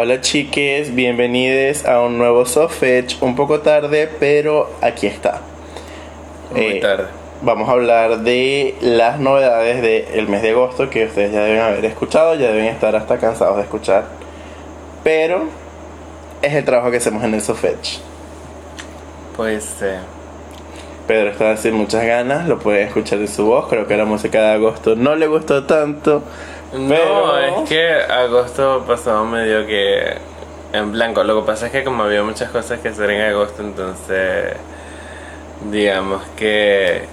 Hola chiques, bienvenidos a un nuevo Softfetch, un poco tarde, pero aquí está. Muy Eh, tarde. Vamos a hablar de las novedades del mes de agosto que ustedes ya deben haber escuchado, ya deben estar hasta cansados de escuchar. Pero es el trabajo que hacemos en el Softfetch. Pues eh, Pedro está sin muchas ganas, lo pueden escuchar en su voz. Creo que la música de agosto no le gustó tanto. No, es que agosto pasó medio que en blanco. Lo que pasa es que como había muchas cosas que hacer en agosto, entonces digamos que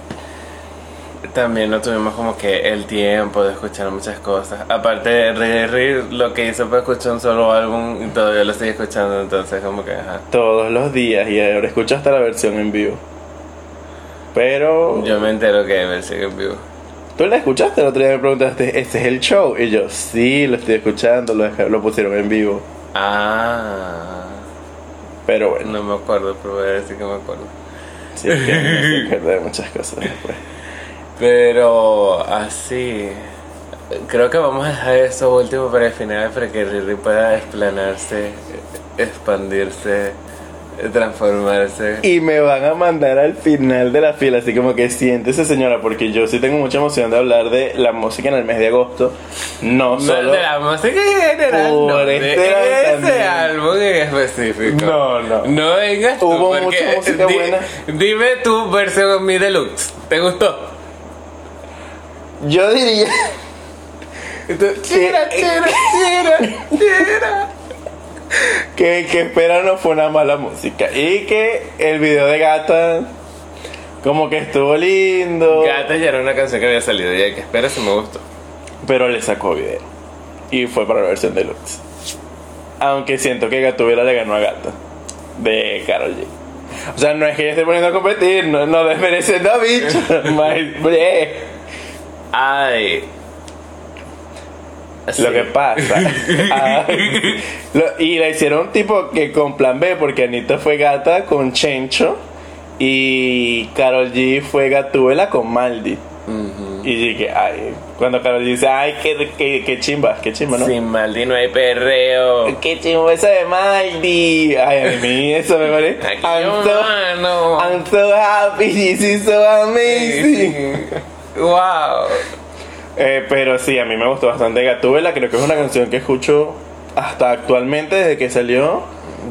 también no tuvimos como que el tiempo de escuchar muchas cosas. Aparte, Riri lo que hizo fue escuchar un solo álbum y todavía lo sigue escuchando, entonces como que ajá. Todos los días y ahora escucho hasta la versión en vivo. Pero Yo me entero que me sigue en vivo. Tú la escuchaste el otro día me preguntaste, ¿este es el show? Y yo, sí, lo estoy escuchando, lo, lo pusieron en vivo. Ah, Pero bueno, no me acuerdo, pero voy a decir que me acuerdo. sí, es que no se acuerda de muchas cosas después. Pero así, creo que vamos a dejar eso último para el final para que Riri pueda explanarse, expandirse, transformarse. Y me van a mandar al final de la fila, así como que siéntese señora, porque yo sí tengo mucha emoción de hablar de la música en el mes de agosto. No No, solo... de la música en general, Por no, de este ese álbum en específico. No, no. No vengas tú, Hubo mucha música di- buena. Dime tu versión Mi Deluxe, ¿te gustó? Yo diría... Tú, Chira, chira, chira, chira. Que, que espera no fue una mala música. Y que el video de Gata como que estuvo lindo. Gata ya era una canción que había salido y que espera si me gustó. pero le sacó video. Y fue para la versión deluxe. Aunque siento que Gatubela le ganó a Gata de Karol G. O sea no es que ella esté poniendo a competir no, no desmereciendo a bicho. Bre. Ay. lo Sí. que pasa. Lo- y la hicieron tipo que con plan B porque Anita fue Gata con Chencho y Carol G fue Gatúbela con Maldi Ujú. Y dije, ay, cuando Carol dice, ay, qué, qué, qué chimba, qué chimba, ¿no? Sin Maldi no hay perreo. Qué chimba eso de Maldi. Ay, a mí eso me parece. I'm so, mano. I'm so happy, this is so amazing. Wow. Eh, pero sí, a mí me gustó bastante Gatúbela, creo que es una canción que escucho hasta actualmente desde que salió.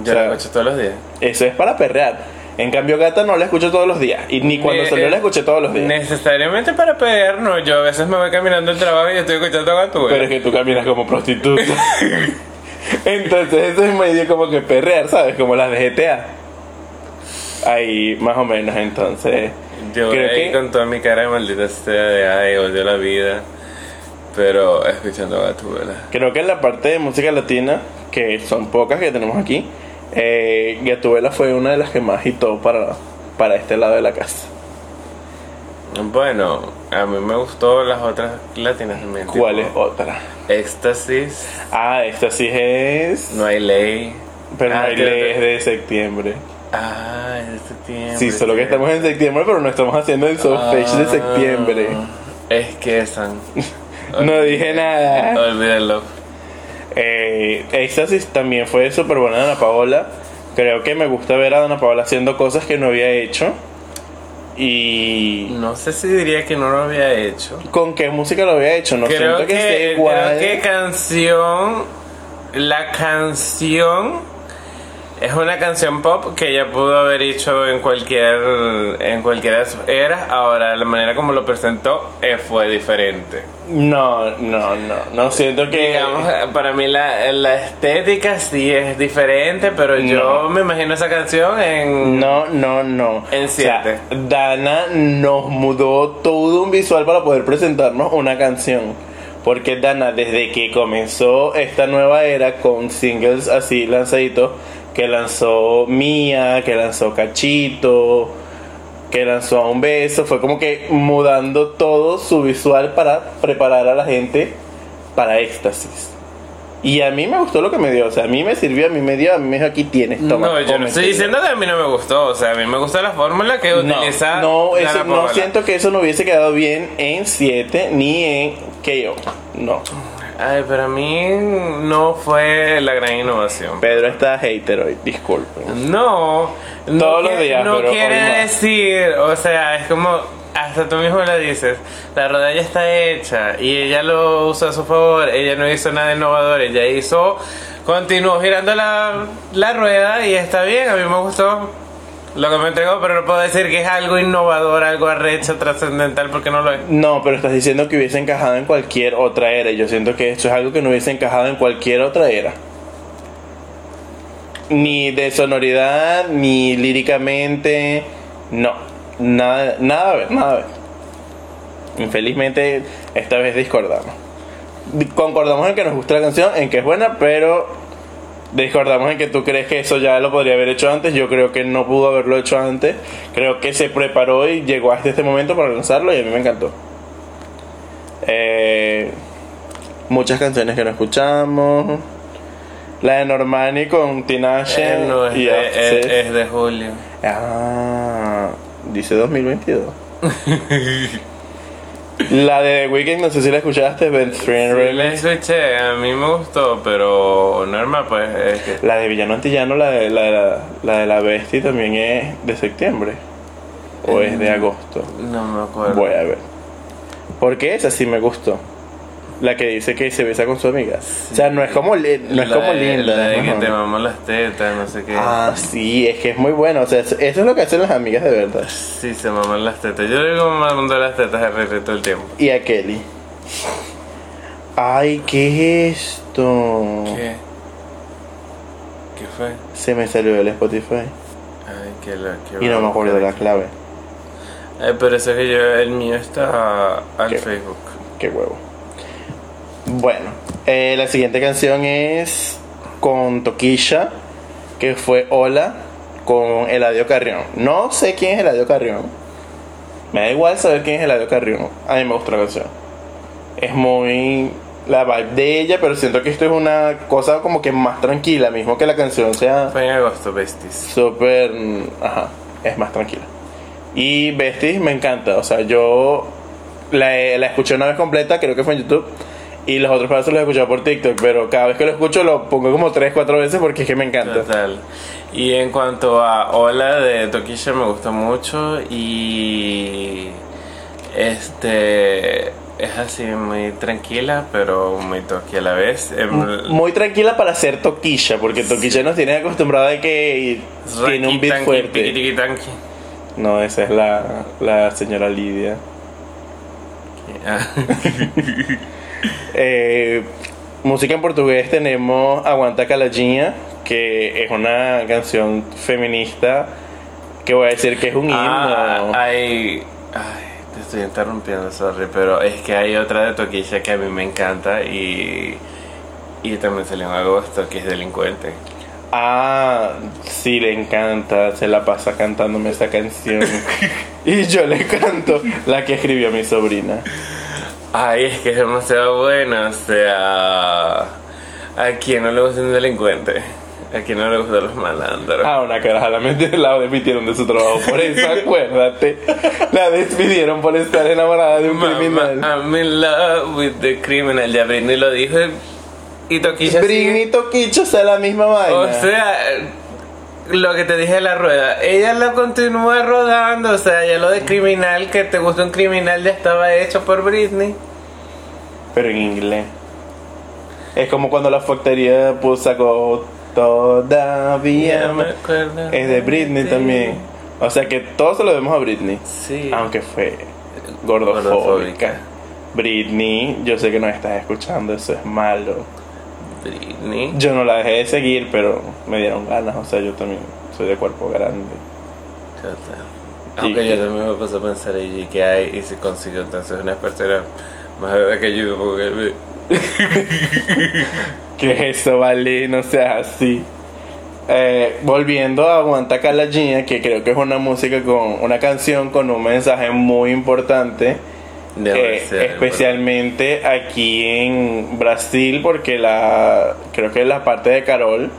Yo O sea, la escucho todos los días. Eso es para perrear. En cambio, Gata no la escucho todos los días. Y ni cuando salió la escuché todos los días. Necesariamente para pelear, no. Yo a veces me voy caminando al trabajo y estoy escuchando a Gatúbela. Pero es que tú caminas como prostituta. Entonces eso es medio como que perrear, ¿sabes? Como las de GTA. Ahí, más o menos, entonces. Yo creo ahí que- con toda mi cara de maldita sea de ay, odio la vida. Pero escuchando Gatúbela. Creo que en la parte de música latina, que son pocas que tenemos aquí, eh, Gatubela fue una de las que más hitó para, para este lado de la casa. Bueno, a mí me gustó las otras latinas también. ¿Cuál es otra? Éxtasis, Ah, sí es. No hay ley. pero Ah, no hay que- ley, es de septiembre. Ah, es de septiembre. Sí, solo que estamos en septiembre, pero no estamos haciendo el soft de septiembre. Ah, Es que son. No dije nada. Olvídenlo. Eh, Éxtasis también fue súper buena Ana Paola. Creo que me gusta ver a Ana Paola haciendo cosas que no había hecho. Y. No sé si diría que no lo había hecho. ¿Con qué música lo había hecho? No creo siento que, que, sea igual. creo que canción. La canción es una canción pop que ella pudo haber hecho en cualquier en cualquiera de sus eras. Ahora, la manera como lo presentó eh, fue diferente. No, no, no. No siento que. Digamos, para mí la, la estética sí es diferente, pero yo me imagino esa canción en... No, no, no. En O sea, siete. Dana nos mudó todo un visual para poder presentarnos una canción. Porque Dana, desde que comenzó esta nueva era con singles así lanzaditos, que lanzó Mía, que lanzó Cachito, que lanzó a un beso, fue como que mudando todo su visual para preparar a la gente para éxtasis. Y a mí me gustó lo que me dio, o sea, a mí me sirvió, a mí me dio, a mí me dijo aquí tienes, toma. no, yo no cómete". estoy diciendo que a mí no me gustó, o sea, a mí me gusta la fórmula que No, utiliza no, eso, no siento que eso no hubiese quedado bien en 7 ni en KO. No. Ay, para mí no fue la gran innovación. Pedro está hater hoy, disculpen. No, no, Todos los días, no pero quiere hoy decir, o sea, es como, hasta tú mismo lo dices, la rueda ya está hecha y ella lo usó a su favor, ella no hizo nada innovador, ella hizo, continuó girando la, la rueda y está bien, a mí me gustó lo que me pero no puedo decir que es algo innovador, algo arrecho, trascendental, porque no lo es. No, pero estás diciendo que hubiese encajado en cualquier otra era. Y yo siento que esto es algo que no hubiese encajado en cualquier otra era. Ni de sonoridad, ni líricamente. No. Nada, nada a ver, nada a ver. Infelizmente, esta vez discordamos. Concordamos en que nos gusta la canción, en que es buena, pero discordamos en que tú crees que eso ya lo podría haber hecho antes. Yo creo que no pudo haberlo hecho antes. Creo que se preparó y llegó hasta este momento para lanzarlo y a mí me encantó. Eh, muchas canciones que no escuchamos. La de Normani con Tinashe Eh, no, es, y de, es- es de julio. Ah, dice 2022. la de The Weeknd, no sé si la escuchaste, Ben Friend Sí, la escuché, a mí me gustó, pero normal, pues es que La de Villano Antillano, la de la, de la, la de la Bestia también es de septiembre. O es de agosto. no me acuerdo. Voy a ver. Porque esa sí me gustó. La que dice que se besa con su amiga. O sea, no es como, no es como de- linda. La de ¿no? que te mamó las tetas, no sé qué. Ah, sí, es que es muy bueno. O sea, eso es lo que hacen las amigas de verdad. Sí, se maman las tetas. Yo le digo mamando las tetas a Riri todo el tiempo. Y a Kelly. Ay, ¿qué es esto? ¿Qué? ¿Qué fue? Se me salió del Spotify. Ay, qué la qué Y no me acuerdo de la clave. Ay, pero eso que yo, el mío está al ¿Qué? Facebook. Qué huevo. Bueno, eh, la siguiente canción es con Toquilla, que fue Hola, con Eladio Carrión. No sé quién es Eladio Carrión. Me da igual saber quién es Eladio Carrión. A mí me gusta la canción. Es muy la vibe de ella, pero siento que esto es una cosa como que más tranquila, mismo que la canción sea Fue en agosto, besties. súper... Ajá, es más tranquila. Y Besties me encanta, o sea, yo la, la escuché una vez completa, creo que fue en YouTube, y los otros pedazos los he escuchado por TikTok, pero cada vez que lo escucho lo pongo como 3, 4 veces porque es que me encanta. Total. Y en cuanto a Hola de Toquilla me gustó mucho y este es así muy tranquila pero muy toqui a la vez. Em, Muy tranquila para ser Toquilla, porque Toquilla nos tiene acostumbrada a que tiene un beat Raquitanqui, fuerte. piquitiquitanqui. No, esa es la, la señora Lidia. Ah, Eh, música en portugués tenemos Aguanta Calajinha, que es una canción feminista que voy a decir que es un himno. Ah, hay, ay, te estoy interrumpiendo, sorry, pero es que hay otra de Toquilla que a mí me encanta y, y también salió en agosto, que es Delincuente. Ah, sí, le encanta, se la pasa cantándome esa canción. y yo le canto la que escribió mi sobrina. Ay, es que es demasiado buena, o sea, a quien no le gusta un delincuente, a quien no le gustan los malandros. Ah, una caraja, la, la despidieron de su trabajo. Por eso, acuérdate. La despidieron por estar enamorada de un criminal. I'm in love with the criminal. Ya Britney lo dijo y sigue. Britney Toquicho es la misma vaina. O sea, lo que te dije de la rueda, ella lo continúa rodando, o sea, ya lo de criminal, que te gusta un criminal ya estaba hecho por Britney. pero en inglés. Es como cuando la factoría pues, sacó Todavía me acuerdo. Es de Britney también. O sea que todos se lo debemos a Britney. Sí. Aunque fue gordofóbica. Gordofóbica. Britney, yo sé que no estás escuchando, eso es malo. Britney. Yo no la dejé de seguir, pero me dieron ganas. O sea, yo también soy de cuerpo grande. Aunque que- yo también me puse a pensar y que hay y si consigo entonces una persona más bebé que yo porque Que eso, vale, no seas así. Eh, volviendo a Aguanta Calajinha, que creo que es una música con una canción con un mensaje muy importante, Debe eh, ser, especialmente aquí en Brasil, porque la creo que la parte de Carol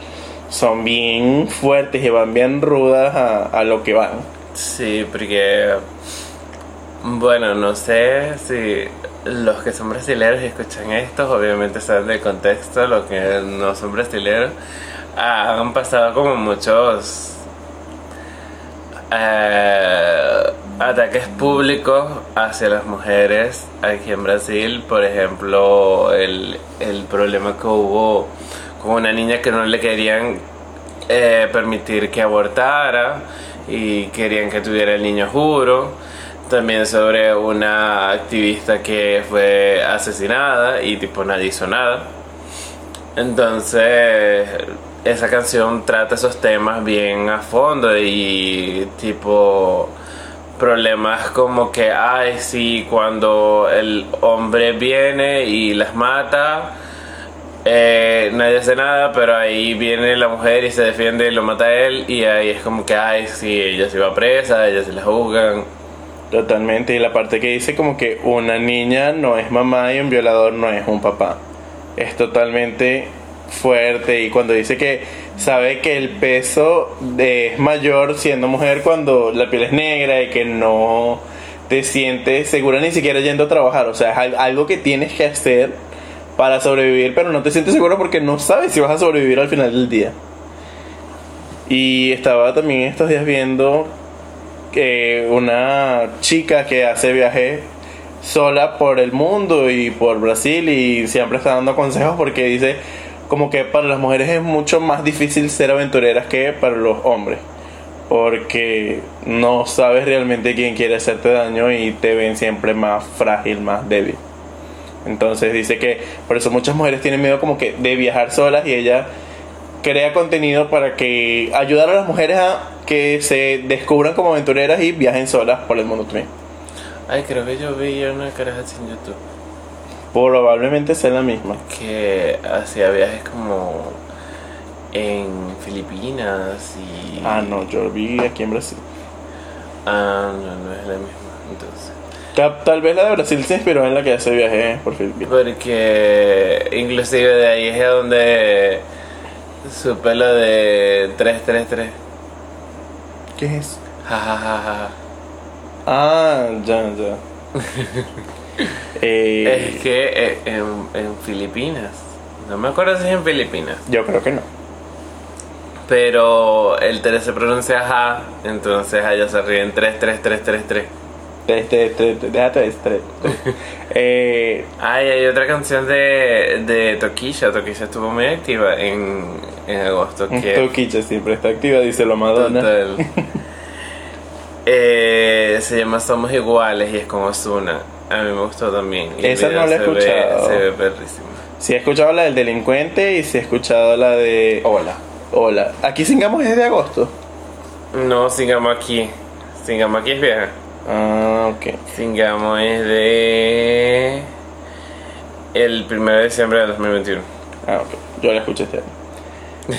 son bien fuertes y van bien rudas a, a lo que van. Sí, porque. Bueno, no sé si. los que son brasileños y escuchan esto, obviamente saben del contexto, los que no son brasileños, han pasado como muchos eh, ataques públicos hacia las mujeres aquí en Brasil. Por ejemplo, el, el problema que hubo con una niña que no le querían eh, permitir que abortara y querían que tuviera el niño juro. También sobre una activista que fue asesinada y tipo nadie hizo nada. Entonces, esa canción trata esos temas bien a fondo y tipo problemas como que, ay, sí, cuando el hombre viene y las mata, eh, nadie hace nada, pero ahí viene la mujer y se defiende y lo mata a él y ahí es como que, ay, sí, ella se va presa, ella se la juzgan. Totalmente, y la parte que dice como que una niña no es mamá y un violador no es un papá. Es totalmente fuerte y cuando dice que sabe que el peso es mayor siendo mujer cuando la piel es negra y que no te sientes segura ni siquiera yendo a trabajar. O sea, es algo que tienes que hacer para sobrevivir, pero no te sientes seguro porque no sabes si vas a sobrevivir al final del día. Y estaba también estos días viendo que una chica que hace viajes sola por el mundo y por Brasil y siempre está dando consejos porque dice como que para las mujeres es mucho más difícil ser aventureras que para los hombres. Porque no sabes realmente quién quiere hacerte daño y te ven siempre más frágil, más débil. Entonces dice que por eso muchas mujeres tienen miedo como que de viajar solas y ella crea contenido para que ayudar a las mujeres a que se descubran como aventureras y viajen solas por el mundo también. Ay, creo que yo vi una caraja en YouTube Probablemente sea la misma. que hacía viajes como en Filipinas y... Ah, no, yo vi aquí en Brasil. Ah, no, no es la misma, entonces. Tal, tal vez la de Brasil se inspiró en la que hace viaje por Filipinas. Porque inclusive de ahí es donde supe lo de 333. ¿Qué es eso? Ja, ja, ja, ja. Ah, ya, ya. Eh, Es que eh, en, en Filipinas, no me acuerdo si es en Filipinas, yo creo que no. pero el 3 se pronuncia ja, entonces allá se ríen 3, 3, 3, 3, 3. Este, este, este, déjate este. eh, Ay, hay otra canción de, de Toquilla, Toquilla estuvo muy activa en, en agosto. Que Toquicha siempre está activa, dice lo Madonna. Total. Eh, se llama Somos Iguales y es con Ozuna. A mí me gustó también. Y Esa no la he se ve- escuchado. Se ve perrísimo. Si he escuchado la del delincuente y si he escuchado la de Hola. Hola. Aquí singamos es de agosto. No, Singamo aquí. Singamo aquí es vieja. Ah, ok. Singamo es de. El 1 de diciembre de 2021. Ah, ok. Yo la escuché este año.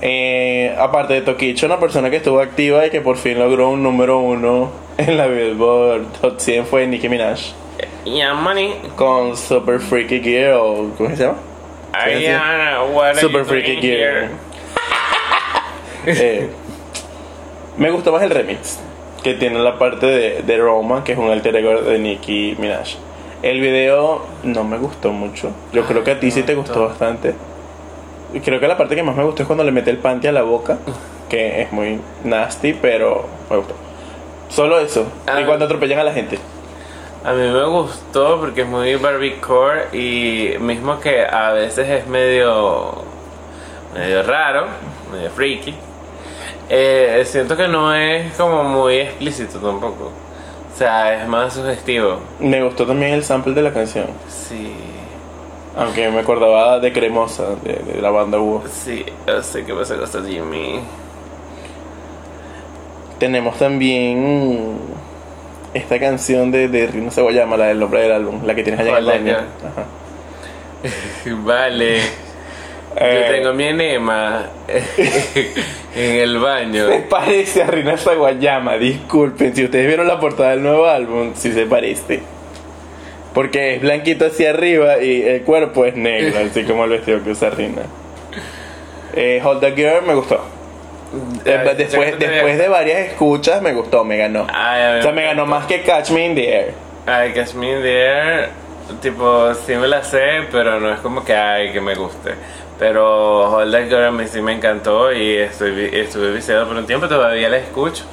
Eh, aparte de Toquicha, una persona que estuvo activa y que por fin logró un número uno en la Billboard Top 100 fue Nicki Minaj. Yeah, money. Con Super Freaky Girl. ¿Cómo se llama? Ariana, what are Super you Freaky Girl. here? Eh, me gustó más el remix que tiene la parte de, de Roma, que es un alter ego de Nicki Minaj. El video no me gustó mucho. Yo creo que a ti sí te gustó bastante. Y Creo que la parte que más me gustó es cuando le mete el panty a la boca, que es muy nasty, pero me gustó. Solo eso. Ah. Y cuando atropellan a la gente. A mí me gustó porque es muy barbiecore y mismo que a veces es medio medio raro, medio freaky. eh, siento que no es como muy explícito tampoco. O sea, es más sugestivo. Me gustó también el sample de la canción. Sí, Aunque me acordaba de Cremosa, de, de la banda Hugo. sí, yo sé qué pasa con esta Jimmy. Tenemos también esta canción de, de Rino Sawayama, la del nombre del álbum, la que tienes allá en el. Ajá. Vale. Eh, Yo tengo mi enema en el baño. Se parece a Rina Sawayama, disculpen, si ustedes vieron la portada del nuevo álbum, sí se parece. Porque es blanquito hacia arriba y el cuerpo es negro, así como el vestido que usa Rina. Eh, Hold the Girl me gustó. Eh, Ay, después, que después de varias escuchas me gustó, me ganó. Ay, O sea, me me ganó más que Catch Me in the Air. Ay, Catch Me in the Air. tipo, sí me la sé, pero no es como que ay que me guste. Pero Hold That Girl a mí sí me encantó y estoy, estuve viciado por un tiempo, todavía la escucho.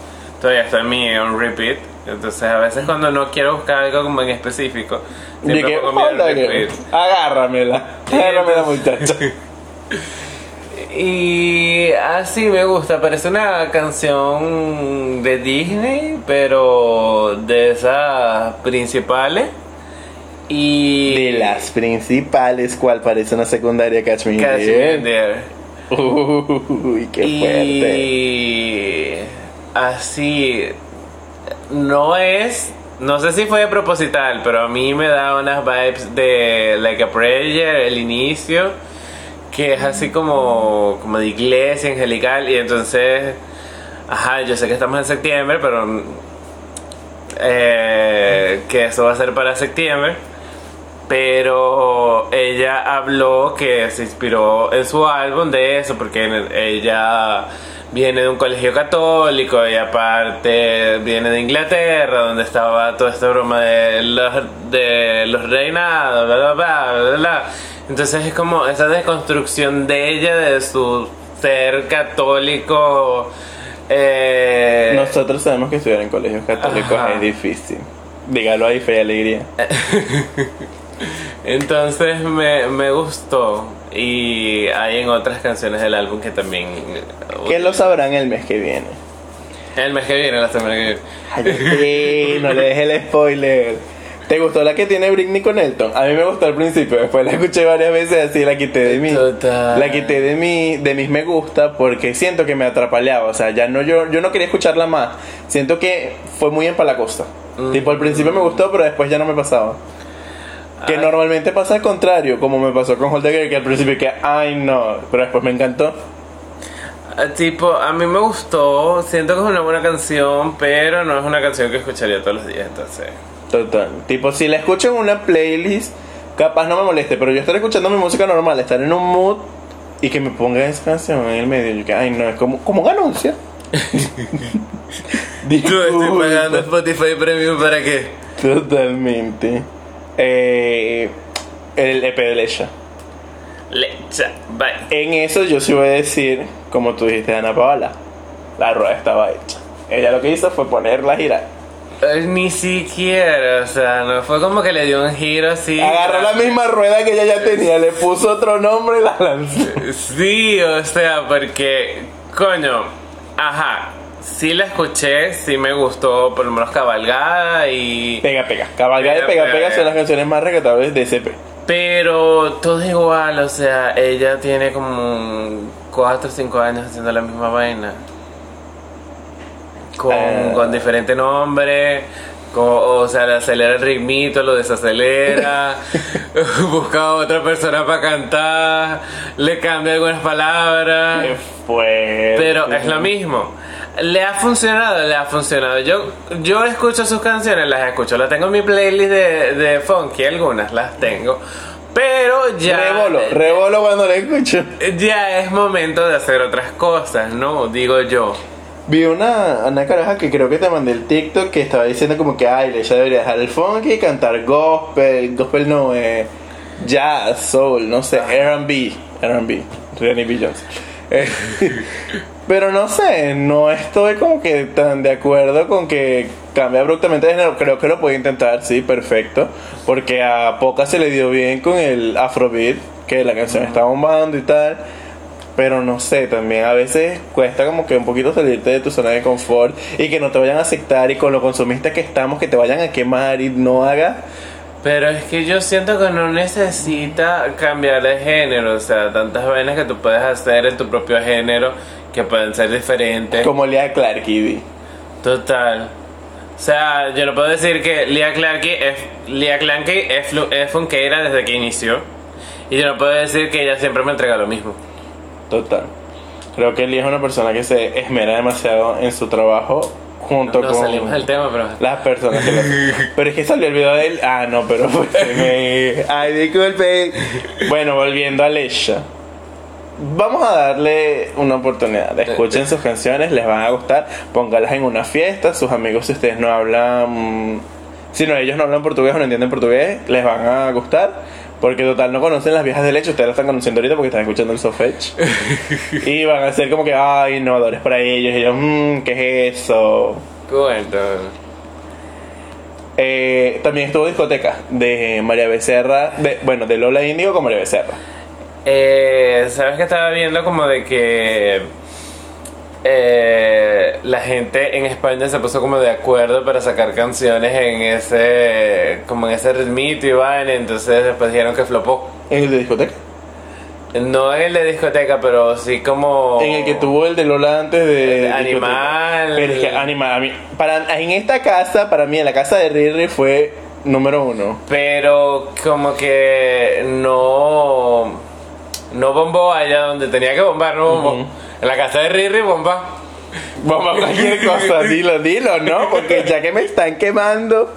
Todavía está en mi on repeat. Entonces a veces cuando no quiero buscar algo como en específico, siempre Dije, pongo mi on repeat. Agárramela. Agárramela, muchacha. Y así me gusta, parece una canción de Disney, pero de esas principales. Y De las principales, ¿cuál parece una secundaria Catch Me Catch Me Air? in the Air. Uy, qué fuerte. Y así no es, no sé si fue proposital, pero a mí me da unas vibes de Like a Prayer, el inicio, que es así como, como de iglesia angelical. Y entonces, ajá, yo sé que estamos en septiembre, pero eh, que eso va a ser para septiembre. Pero ella habló que se inspiró en su álbum de eso, porque ella viene de un colegio católico y aparte viene de Inglaterra, donde estaba toda esta broma de los, de los reinados, bla, bla, bla, bla, bla. Entonces es como esa desconstrucción de ella, de su ser católico. eh, Nosotros sabemos que estudiar en colegios católicos Ajá. es difícil. Dígalo ahí, fe y alegría. Entonces me, me gustó y hay en otras canciones del álbum que también... Que lo sabrán el mes que viene. El mes que viene, la semana que viene. Ay, no le deje el spoiler. ¿Te gustó la que tiene Britney con Elton? A mí me gustó al principio, después la escuché varias veces así la quité de mí. Total. La quité de mi, de mis me gusta porque siento que me atrapaleaba. O sea, ya no yo, yo no quería escucharla más. Siento que fue muy empalacosta. Mm. Tipo, al principio me gustó, pero después ya no me pasaba. Que normalmente pasa al contrario, como me pasó con Holder que al principio que, ay no, pero después me encantó. Ah, Tipo, a mí me gustó, siento que es una buena canción, pero no es una canción que escucharía todos los días, entonces... Total. Tipo, si la escucho en una playlist, capaz no me moleste, pero yo estar escuchando mi música normal, estar en un mood y que me ponga esa canción en el medio, yo que, ay no, es como, como un anuncio. Yo estoy pagando Spotify Premium para qué? Totalmente. Eh, el EP de Lecha. Lecha, bye. En eso yo sí voy a decir, como tú dijiste, Ana Paola, la rueda estaba hecha. Ella lo que hizo fue ponerla a girar. Ni siquiera, o sea, no fue como que le dio un giro así. Agarró la misma rueda que ella ya tenía, le puso otro nombre y la lanzó. Sí, o sea, porque, coño, ajá, sí la escuché, sí me gustó, por lo menos Cabalgada y... Pega, pega. Cabalgada y Pega, pega, pega, pega son las canciones más rescatables de SP. Pero todo es igual, o sea, ella tiene como 4 o 5 años haciendo la misma vaina. Con, Ah. con diferente nombre, con- o sea, le acelera el ritmito, lo desacelera, busca a otra persona para cantar, le cambia algunas palabras. Pero es lo mismo. Le ha funcionado, le ha funcionado. Yo, yo escucho sus canciones, las escucho. Las tengo en mi playlist de, de funky, algunas las tengo. Pero ya. Rebolo, rebolo cuando la escucho. Ya es momento de hacer otras cosas, ¿no? Digo yo. Vi una, una caraja que creo que te mandé el TikTok que estaba diciendo como que ay, ella debería dejar el funky y cantar gospel, gospel no, eh, jazz, soul, no sé, R&B, R&B, Rihanna B. Jones. Eh, pero no sé, no estoy como que tan de acuerdo con que cambie abruptamente de género. Creo que lo puede intentar, sí, perfecto. Porque a Poca se le dio bien con el Afrobeat, que la canción está bombando y tal. Pero no sé, también a veces cuesta como que un poquito salirte de tu zona de confort y que no te vayan a aceptar y con lo consumista que estamos, que te vayan a quemar y no hagas. Pero es que yo siento que no necesita cambiar de género. O sea, tantas vainas que tú puedes hacer en tu propio género que pueden ser diferentes. Como Lea Clark y di. Total. O sea, yo no puedo decir que Lia Clarke es, Lia Clarke es, es funkeira desde que inició. Y yo no puedo decir que ella siempre me entrega lo mismo. Total. Creo que Lee es una persona que se esmera demasiado en su trabajo junto No con salimos del tema, pero... las personas que lo Pero es que salió el video de él. Ah, no, pero pues, me... Ay, disculpe. Bueno, volviendo a Lesha. Vamos a darle una oportunidad. Escuchen sus canciones, les van a gustar. Póngalas en una fiesta. Sus amigos, si ustedes no hablan Si no, ellos no hablan portugués o no entienden portugués, les van a gustar. Porque total no conocen las viejas de leche, ustedes las están conociendo ahorita porque están escuchando el Sofetch. y van a ser como que, ay, innovadores para ellos. Y ellos, mmm, ¿qué es eso? Cuento. Eh, también estuvo discoteca de María Becerra, de, bueno, de Lola Índigo con María Becerra. Eh, ¿Sabes que estaba viendo como de que eh, la gente en España se puso como de acuerdo para sacar canciones en ese como en ese ritmito y vaina, entonces después dijeron que flopó. ¿En el de discoteca? No en el de discoteca, pero sí como En el que tuvo el de Lola antes de... El. Animal. Pero es que Animal, a mí, para, en esta casa, para mí, en la casa de Riri fue número uno. pero como que no no bombó allá donde tenía que bombar, no bombó. En la casa de Riri bomba. Vamos a cualquier cosa, dilo, dilo, ¿no? Porque ya que me están quemando.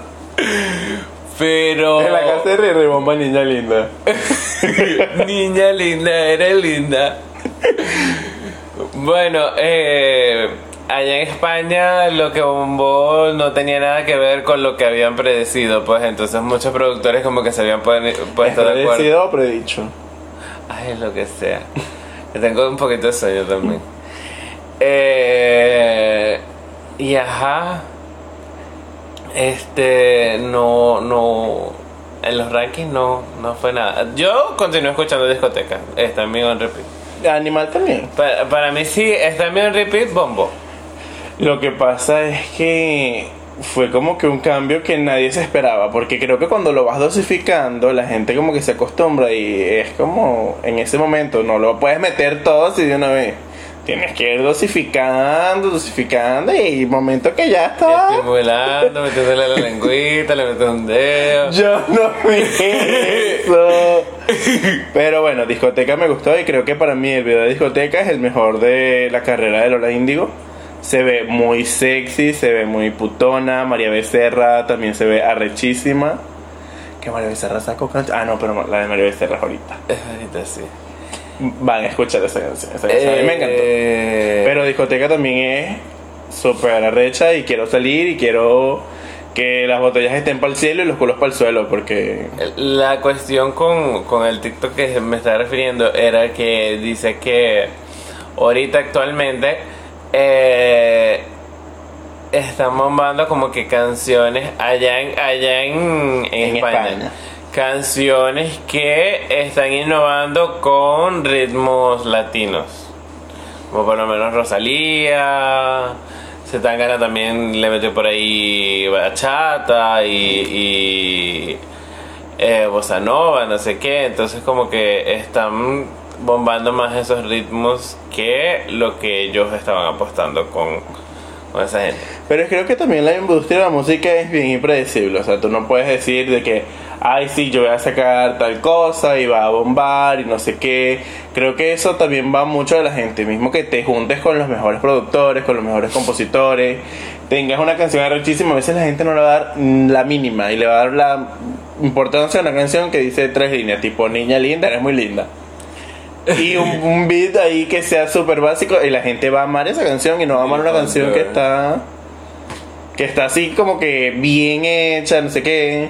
Pero En la casa de Riri, bomba niña linda. Niña linda, eres linda. Bueno, eh, allá en España lo que bombó no tenía nada que ver con lo que habían predecido, pues entonces muchos productores como que se habían puesto de acuerdo. ¿Predecido o predicho? Ay, lo que sea. Tengo un poquito de sueño también. Eh, y ajá. Este, no, no. En los rankings no, no fue nada. Yo continué escuchando discoteca. Está en mi on repeat. Animal también. Para, para mí sí, está en mi on repeat, bombo. Lo que pasa es que fue como que un cambio que nadie se esperaba, porque creo que cuando lo vas dosificando, la gente como que se acostumbra y es como en ese momento no lo puedes meter todo así de una vez. Tienes que ir dosificando, dosificando y momento que ya está. Estimulando, metiéndole la lengüita, le metes un dedo. Yo no vi eso. Pero bueno, discoteca me gustó y creo que para mí el video de discoteca es el mejor de la carrera de Lola Índigo. Se ve muy sexy, se ve muy putona. María Becerra también se ve arrechísima. Que María Becerra sacó canción. Ah, no, pero la de María Becerra es ahorita. Es ahorita sí. Van a escuchar esa canción. Esa canción me encantó. Eh, Pero discoteca también es súper arrecha y quiero salir y quiero que las botellas estén para el cielo y los culos para el suelo porque La cuestión con, con el TikTok que me estaba refiriendo era que dice que ahorita actualmente eh, están bombando como que canciones allá en, allá en, en En España. España. Canciones que están innovando con ritmos latinos. Como por lo menos Rosalía. Zetangana también le metió por ahí bachata y, y eh, bossa nova, no sé qué. Entonces como que están bombando más esos ritmos que lo que ellos estaban apostando con, con esa gente. Pero creo que también la industria de la música es bien impredecible. O sea, tú no puedes decir de que, ay, sí, yo voy a sacar tal cosa y va a bombar y no sé qué. Creo que eso también va mucho de la gente. Mismo que te juntes con los mejores productores, con los mejores compositores, tengas una canción arrechísima, a veces la gente no le va a dar la mínima y le va a dar la importancia a una canción que dice tres líneas, tipo, niña linda, eres muy linda. Y un, un beat ahí que sea súper básico y la gente va a amar esa canción y no va a amar una canción que está que está así como que bien hecha, no sé qué.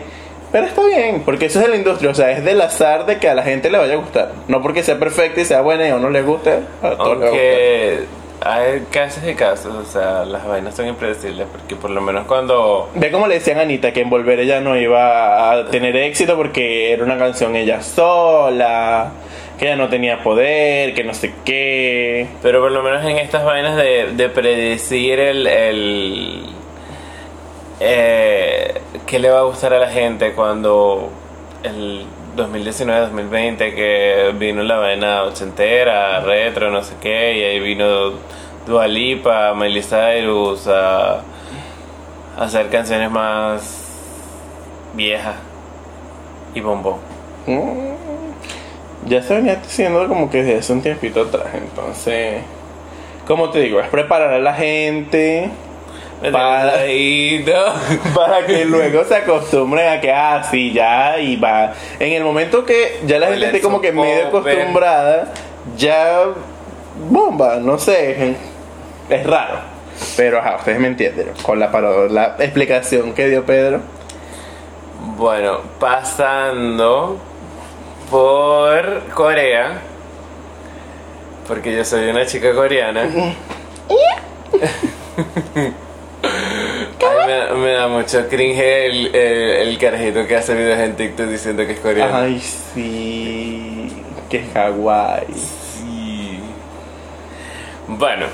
Pero está bien, porque eso es de la industria, o sea, es del azar de que a la gente le vaya a gustar. No porque sea perfecta y sea buena y a uno le guste, a todos les hay casos y casos, o sea, las vainas son impredecibles porque por lo menos cuando... Ve como le decían a Anita que en Volver ella no iba a tener éxito porque era una canción ella sola, que ella no tenía poder, que no sé qué. Pero por lo menos en estas vainas de, de predecir el... el eh, qué le va a gustar a la gente cuando el 2019-2020 que vino la vaina ochentera, retro, no sé qué, y ahí vino Dua Lipa, Miley Cyrus a, a hacer canciones más viejas y bombón. Mm, Ya se venía haciendo como que desde hace un tiempito atrás, entonces, como te digo, es preparar a la gente Para- para que luego se acostumbren a que, ah, sí, ya, y va. En el momento que ya la gente esté como que medio acostumbrada, ya bomba, no sé, es raro. Pero ajá, ustedes me entienden, con la, la explicación que dio Pedro. Bueno, pasando por Corea, porque yo soy una chica coreana. Ay, me, da- me da mucho cringe el, el, el carajito que hace videos en TikTok diciendo que es coreano. Ay, sí. Qué kawaii. Sí. Bueno,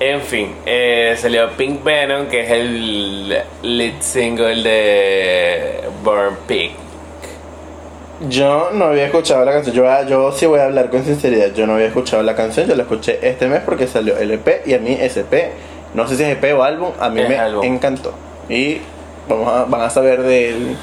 en fin, eh, salió Pink Venom, que es el lead single de Born Pig. Yo no había escuchado la canción. Yo, yo sí voy a hablar con sinceridad. Yo no había escuchado la canción. Yo la escuché este mes porque salió el EP y a mí ese EP, no sé si es EP o álbum, a mí Es me álbum. encantó. Y vamos a, van a saber del.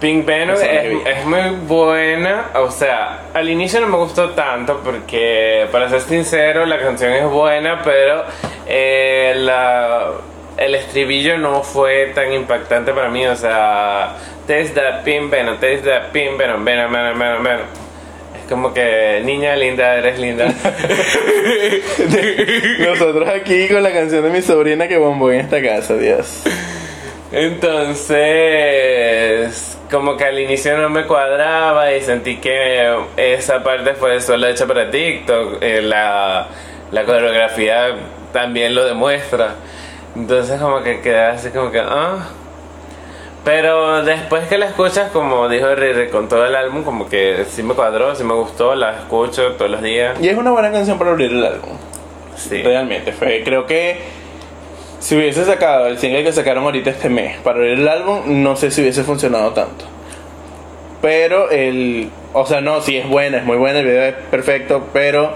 Pink Venom es, es muy buena, o sea, al inicio no me gustó tanto porque, para ser sincero, la canción es buena, pero eh, la, el estribillo no fue tan impactante para mí, o sea, taste that Pink Venom, taste that Pink Venom, Venom, Venom, Venom, Venom. Es como que, niña linda, eres linda. Nosotros aquí con la canción de mi sobrina que bombó en esta casa, Dios. Entonces, como que al inicio no me cuadraba y sentí que esa parte fue solo hecha para TikTok. eh, la, la coreografía también lo demuestra. Entonces, como que quedé así como que, ah. Pero después que la escuchas, como dijo Riri, con todo el álbum, como que sí me cuadró, sí me gustó, la escucho todos los días. Y es una buena canción para abrir el álbum. Sí. Realmente, fue, creo que si hubiese sacado el single que sacaron ahorita este mes para abrir el álbum, no sé si hubiese funcionado tanto. Pero el. O sea, no, sí es buena, es muy buena, el video es perfecto, pero.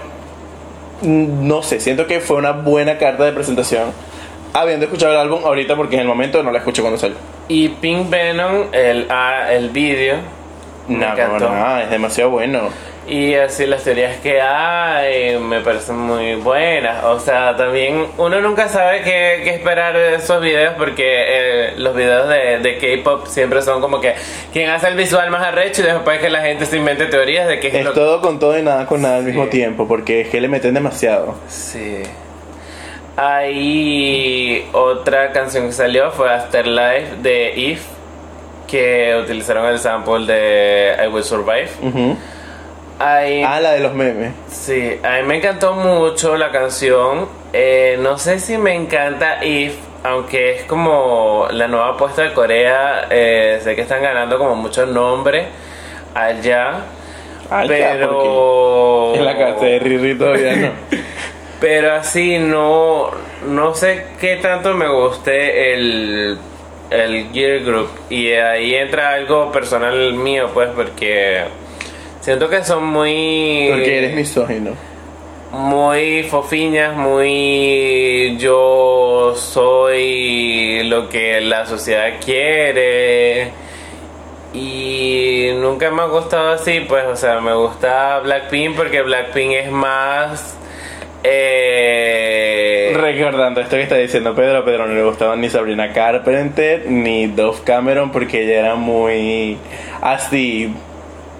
mm, No sé, siento que fue una buena carta de presentación. Habiendo escuchado el álbum ahorita, porque en el momento no la escuché cuando salió. Y Pink Venom, el, ah, el vídeo. me No, encantó. no, es demasiado bueno. Y así las teorías que hay me parecen muy buenas. O sea, también uno nunca sabe qué, qué esperar de esos videos porque eh, los videos de, de K-pop siempre son como que quien hace el visual más arrecho y después que la gente se invente teorías de que es, Es lo todo con todo y nada con nada al Sí. mismo tiempo, porque es que le meten demasiado. Sí. Hay otra canción que salió fue Afterlife de If que utilizaron el sample de I Will Survive. Ujú. Hay Ah, la de los memes. Sí, a mí me encantó mucho la canción. Eh, no sé si me encanta If, aunque es como la nueva apuesta de Corea. eh, sé que están ganando como muchos nombres allá. Ya, pero. En la casa de Riri todavía no. Pero así no. No sé qué tanto me guste el. El Gear Group. Y ahí entra algo personal mío, pues, porque. Siento que son muy. Porque eres misógino. muy fofiñas, muy yo soy lo que la sociedad quiere. Y nunca me ha gustado así, pues, o sea, me gusta Blackpink porque Blackpink es más... Eh, Recordando esto que está diciendo Pedro, a Pedro no le gustaban ni Sabrina Carpenter ni Dove Cameron porque ella era muy así,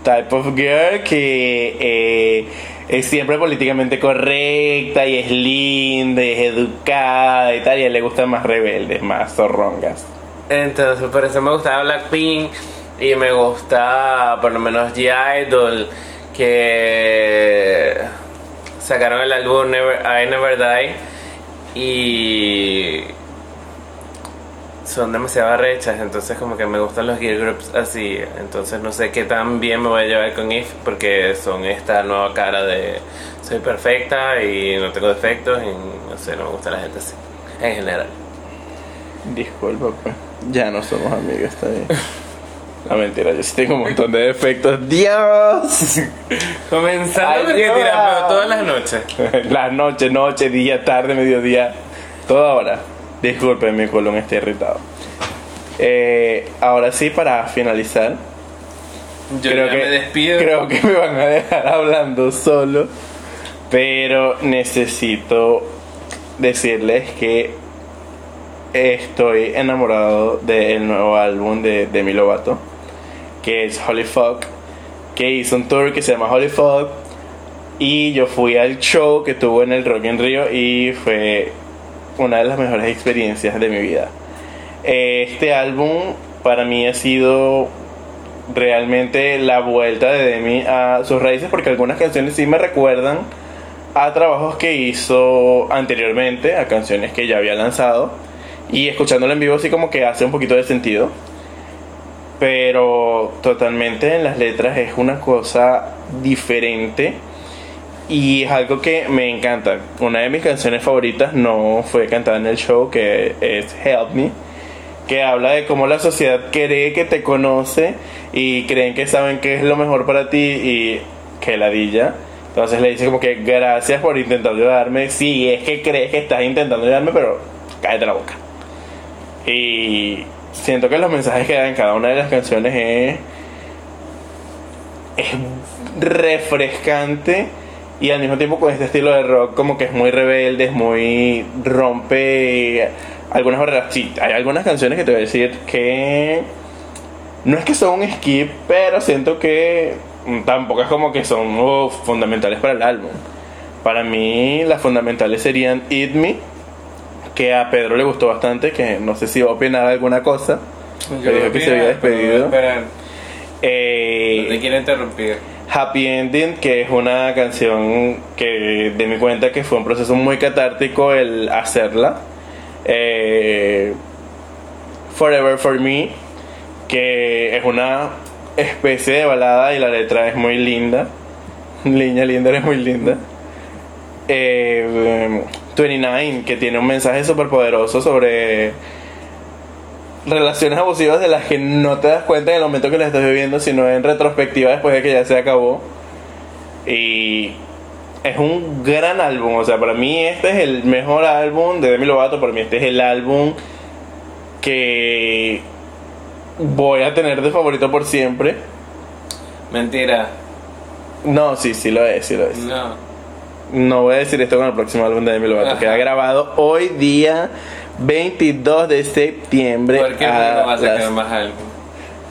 type of girl que eh, es siempre políticamente correcta y es linda y es educada y tal, y a él le gustan más rebeldes, más zorrongas. Entonces, por eso me gustaba Blackpink y me gusta por lo menos G-Idol que sacaron el álbum Never, I Never Die y son demasiado arrechas, entonces como que me gustan los gear groups así, entonces no sé qué tan bien me voy a llevar con If porque son esta nueva cara de soy perfecta y no tengo defectos y no sé, no me gusta la gente así, en general. Disculpa, pues. Ya no somos amigos, está bien. No, mentira, yo sí tengo un montón de defectos. ¡Dios! Comenzando Ay, Dios. tirar, pero todas las noches. La noche, noche, día, tarde, mediodía, toda hora. Disculpen, mi colon está irritado. Eh, ahora sí, para finalizar, Yo ya me despido. creo que me van a dejar hablando solo, pero necesito decirles que estoy enamorado del nuevo álbum de Demi Lovato, que es Holy Fuck, que hizo un tour que se llama Holy Fuck, y yo fui al show que tuvo en el Rock in Rio y fue una de las mejores experiencias de mi vida. Este álbum, para mí ha sido realmente la vuelta de Demi a sus raíces porque algunas canciones sí me recuerdan a trabajos que hizo anteriormente, a canciones que ya había lanzado y escuchándolo en vivo sí como que hace un poquito de sentido. Pero totalmente en las letras es una cosa diferente y es algo que me encanta. Una de mis canciones favoritas no fue cantada en el show, que es Help Me, que habla de cómo la sociedad cree que te conoce y creen que saben qué es lo mejor para ti y que ladilla. Entonces le dice como que gracias por intentar ayudarme. Sí, es que crees que estás intentando ayudarme, pero cállate la boca. Y siento que los mensajes que dan en cada una de las canciones es, es refrescante y al mismo tiempo con este estilo de rock como que es muy rebelde, es muy rompe algunas barreras. Sí, hay algunas canciones que te voy a decir que no es que son un skip, pero siento que tampoco es como que son uf, fundamentales para el álbum. Para mí las fundamentales serían Eat Me, que a Pedro le gustó bastante, que no sé si va a opinar alguna cosa. Yo dijo que se había despedido. Eh, No te quiero interrumpir. Happy Ending, que es una canción que de mi cuenta que fue un proceso muy catártico el hacerla. Eh, Forever for Me, que es una especie de balada y la letra es muy linda. Niña linda, eres muy linda. Eh, 29, que tiene un mensaje súper poderoso sobre relaciones abusivas de las que no te das cuenta en el momento que las estás viviendo, sino en retrospectiva después de que ya se acabó. Y es un gran álbum, o sea, para mí este es el mejor álbum de Demi Lovato, para mí este es el álbum que voy a tener de favorito por siempre. Mentira. No, sí, sí lo es, sí lo es. No. No voy a decir esto con el próximo álbum de Demi Lovato, Ajá. que ha grabado hoy día 22 de septiembre. ¿Por qué no vas a sacar las- más álbum?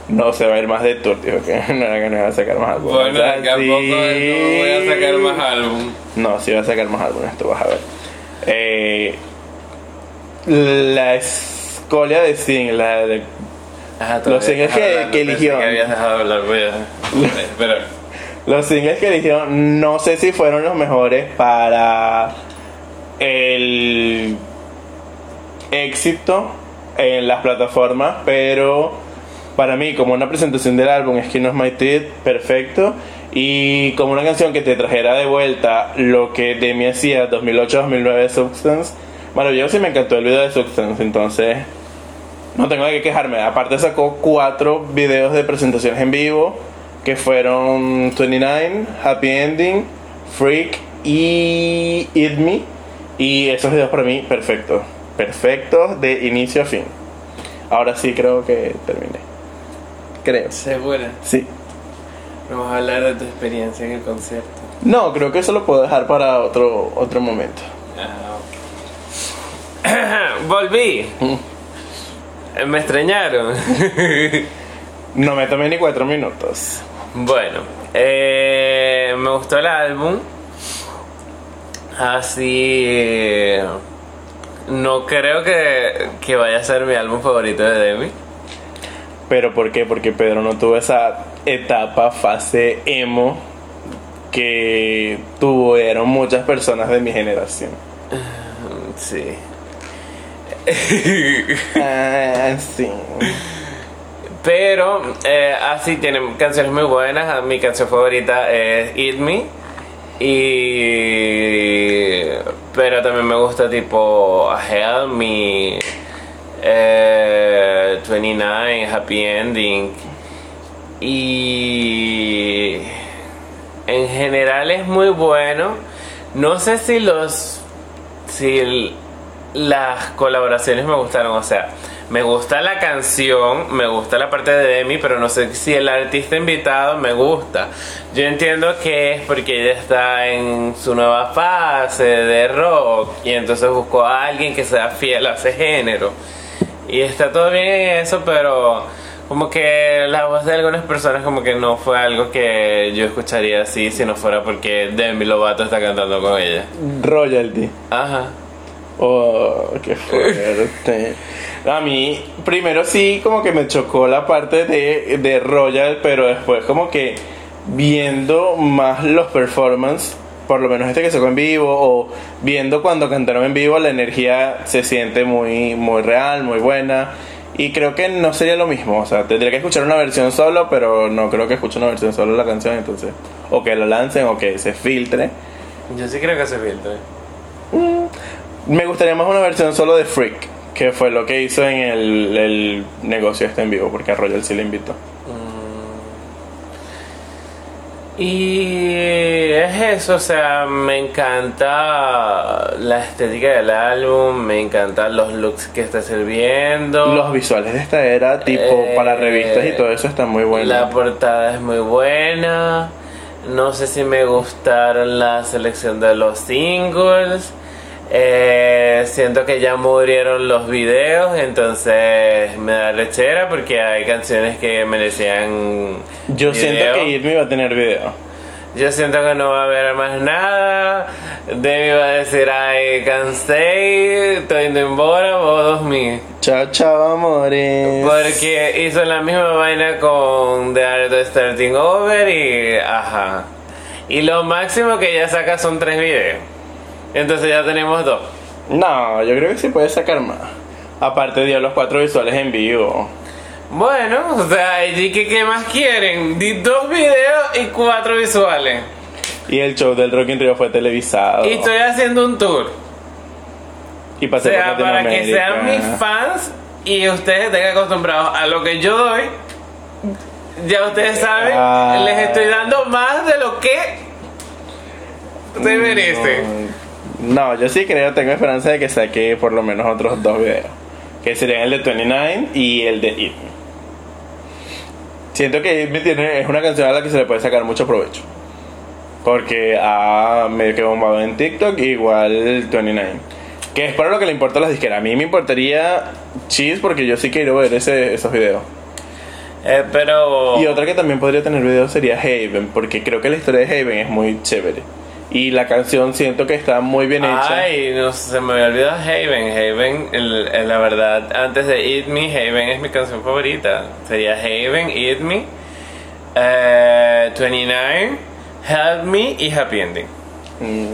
No se va a ir más de tour, dijo que no era que no iba a sacar más álbum. Bueno, O sea, tampoco sí. no voy a sacar más álbum. No, sí va a sacar más álbumes, tú vas a ver. Eh, la escolia de Sting, la de Ajá, Los singles que- eligió. que habías dejado de hablar, voy a... Espera. Los singles que eligieron no sé si fueron los mejores para el éxito en las plataformas, pero para mí como una presentación del álbum Skin of My Teeth, perfecto. Y como una canción que te trajera de vuelta lo que Demi hacía 2008-2009 de Substance, maravilloso y me encantó el video de Substance, entonces no tengo de qué quejarme. Aparte sacó cuatro videos de presentaciones en vivo que fueron 29, Happy Ending, Freak y Eat Me. Y esos videos para mí perfectos. Perfectos de inicio a fin. Ahora sí creo que terminé. Creo. ¿Segura? Sí. Vamos a hablar de tu experiencia en el concierto. No, creo que eso lo puedo dejar para otro, otro momento. Ah, ok. Volví. Me extrañaron. No me tomé ni cuatro minutos. Bueno, eh, me gustó el álbum. Así. eh, No creo que, que vaya a ser mi álbum favorito de Demi. ¿Pero por qué? Porque Pedro no tuvo esa etapa, fase emo que tuvieron muchas personas de mi generación. Sí. Ah, sí. Pero eh, así tiene canciones muy buenas. Mi canción favorita es Eat Me. Y. Pero también me gusta tipo Help Me. eh, 29, Happy Ending. Y. En general es muy bueno. No sé si los. Si las colaboraciones me gustaron. O sea, me gusta la canción, me gusta la parte de Demi, pero no sé si el artista invitado me gusta. Yo entiendo que es porque ella está en su nueva fase de rock y entonces buscó a alguien que sea fiel a ese género. Y está todo bien en eso, pero como que la voz de algunas personas como que no fue algo que yo escucharía así si no fuera porque Demi Lovato está cantando con ella. Royalty. Ajá. Oh, qué fuerte. A mí, primero sí, como que me chocó la parte de, de Royal, pero después, como que viendo más los performances, por lo menos este que sacó en vivo, o viendo cuando cantaron en vivo, la energía se siente muy, muy real, muy buena. Y creo que no sería lo mismo, o sea, tendría que escuchar una versión solo, pero no creo que escuche una versión solo de la canción, entonces, o que lo lancen o que se filtre. Yo sí creo que se filtre. Mm, me gustaría más una versión solo de Freak, que fue lo que hizo en el, el negocio este en vivo, porque a Royal sí le invitó. Y es eso, o sea, me encanta la estética del álbum, me encantan los looks que está sirviendo. Los visuales de esta era, tipo Eh, para revistas y todo eso, están muy buenos. La portada es muy buena. No sé si me gustaron la selección de los singles. Eh, siento que ya murieron los videos, entonces me da lechera porque hay canciones que merecían. Yo siento que Irmi va a tener video. Yo siento que no va a haber más nada. Demi va a decir, I can stay, estoy indo embora, vos me. Chao, chao, amores. Porque hizo la misma vaina con The Art of Starting Over y. Ajá. Y lo máximo que ella saca son tres videos. Entonces ya tenemos dos. No, yo creo que sí puede sacar más. Aparte dio los cuatro visuales en vivo. Bueno, o sea, ¿y qué, qué más quieren? Di dos videos y cuatro visuales. Y el show del Rock in Rio fue televisado. Y estoy haciendo un tour. Y O pasé por sea, para que sean mis fans y ustedes estén acostumbrados a lo que yo doy, ya ustedes saben, Ah. les estoy dando más de lo que se merecen. No, yo sí creo, tengo esperanza de que saque por lo menos otros dos videos. Que serían el de 29 y el de It Me. Siento que It Me tiene, es una canción a la que se le puede sacar mucho provecho. Porque ha medio que bombado en TikTok, igual el 29. Que es para lo que le importa a las disqueras. A mí me importaría Cheese porque yo sí quiero ver ese, esos videos. Eh, pero. Y otra que también podría tener video sería Haven, porque creo que la historia de Haven es muy chévere. Y la canción siento que está muy bien hecha. Ay, no se me había olvidado Haven. Haven, el- el- la verdad, antes de Eat Me, Haven es mi canción favorita. Sería Haven, Eat Me, eh, 29, Help Me y Happy Ending. Mm,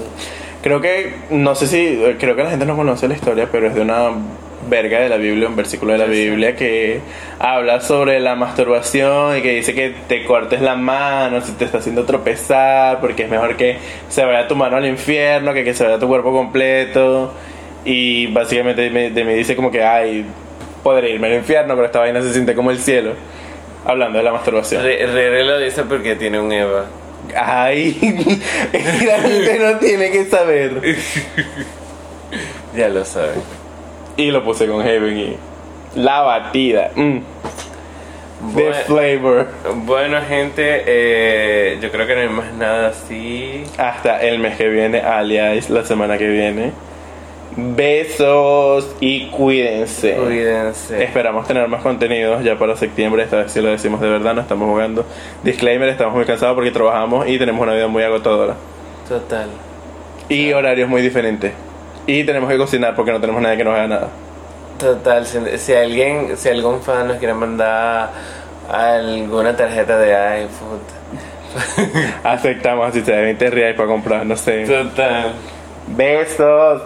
Creo que, no sé si, creo que la gente no conoce la historia, pero es de una verga de la Biblia, un versículo de la Biblia que habla sobre la masturbación y que dice que te cortes la mano si te está haciendo tropezar, porque es mejor que se vaya tu mano al infierno que que se vaya tu cuerpo completo. Y básicamente me, de mí dice como que, ay, podré irme al infierno, pero esta vaina se siente como el cielo. Hablando de la masturbación. Re- Rere lo dice porque tiene un Eva. Ay, es que la gente no tiene que saber. Ya lo sabe. Y lo puse con Heaven y la batida. mm, The flavor. Bueno, gente, eh, yo creo que no hay más nada así. Hasta el mes que viene, alias la semana que viene. Besos y cuídense. Cuídense. Esperamos tener más contenidos ya para septiembre. Esta vez sí lo decimos de verdad, no estamos jugando. Disclaimer, estamos muy cansados porque trabajamos y tenemos una vida muy agotadora. Total. Y horarios muy diferentes. Y tenemos que cocinar porque no tenemos nadie que nos haga nada. Total, si, si alguien, si algún fan nos quiere mandar alguna tarjeta de iFood. Aceptamos así sea 20 reales para comprar, no sé. Total. Besos.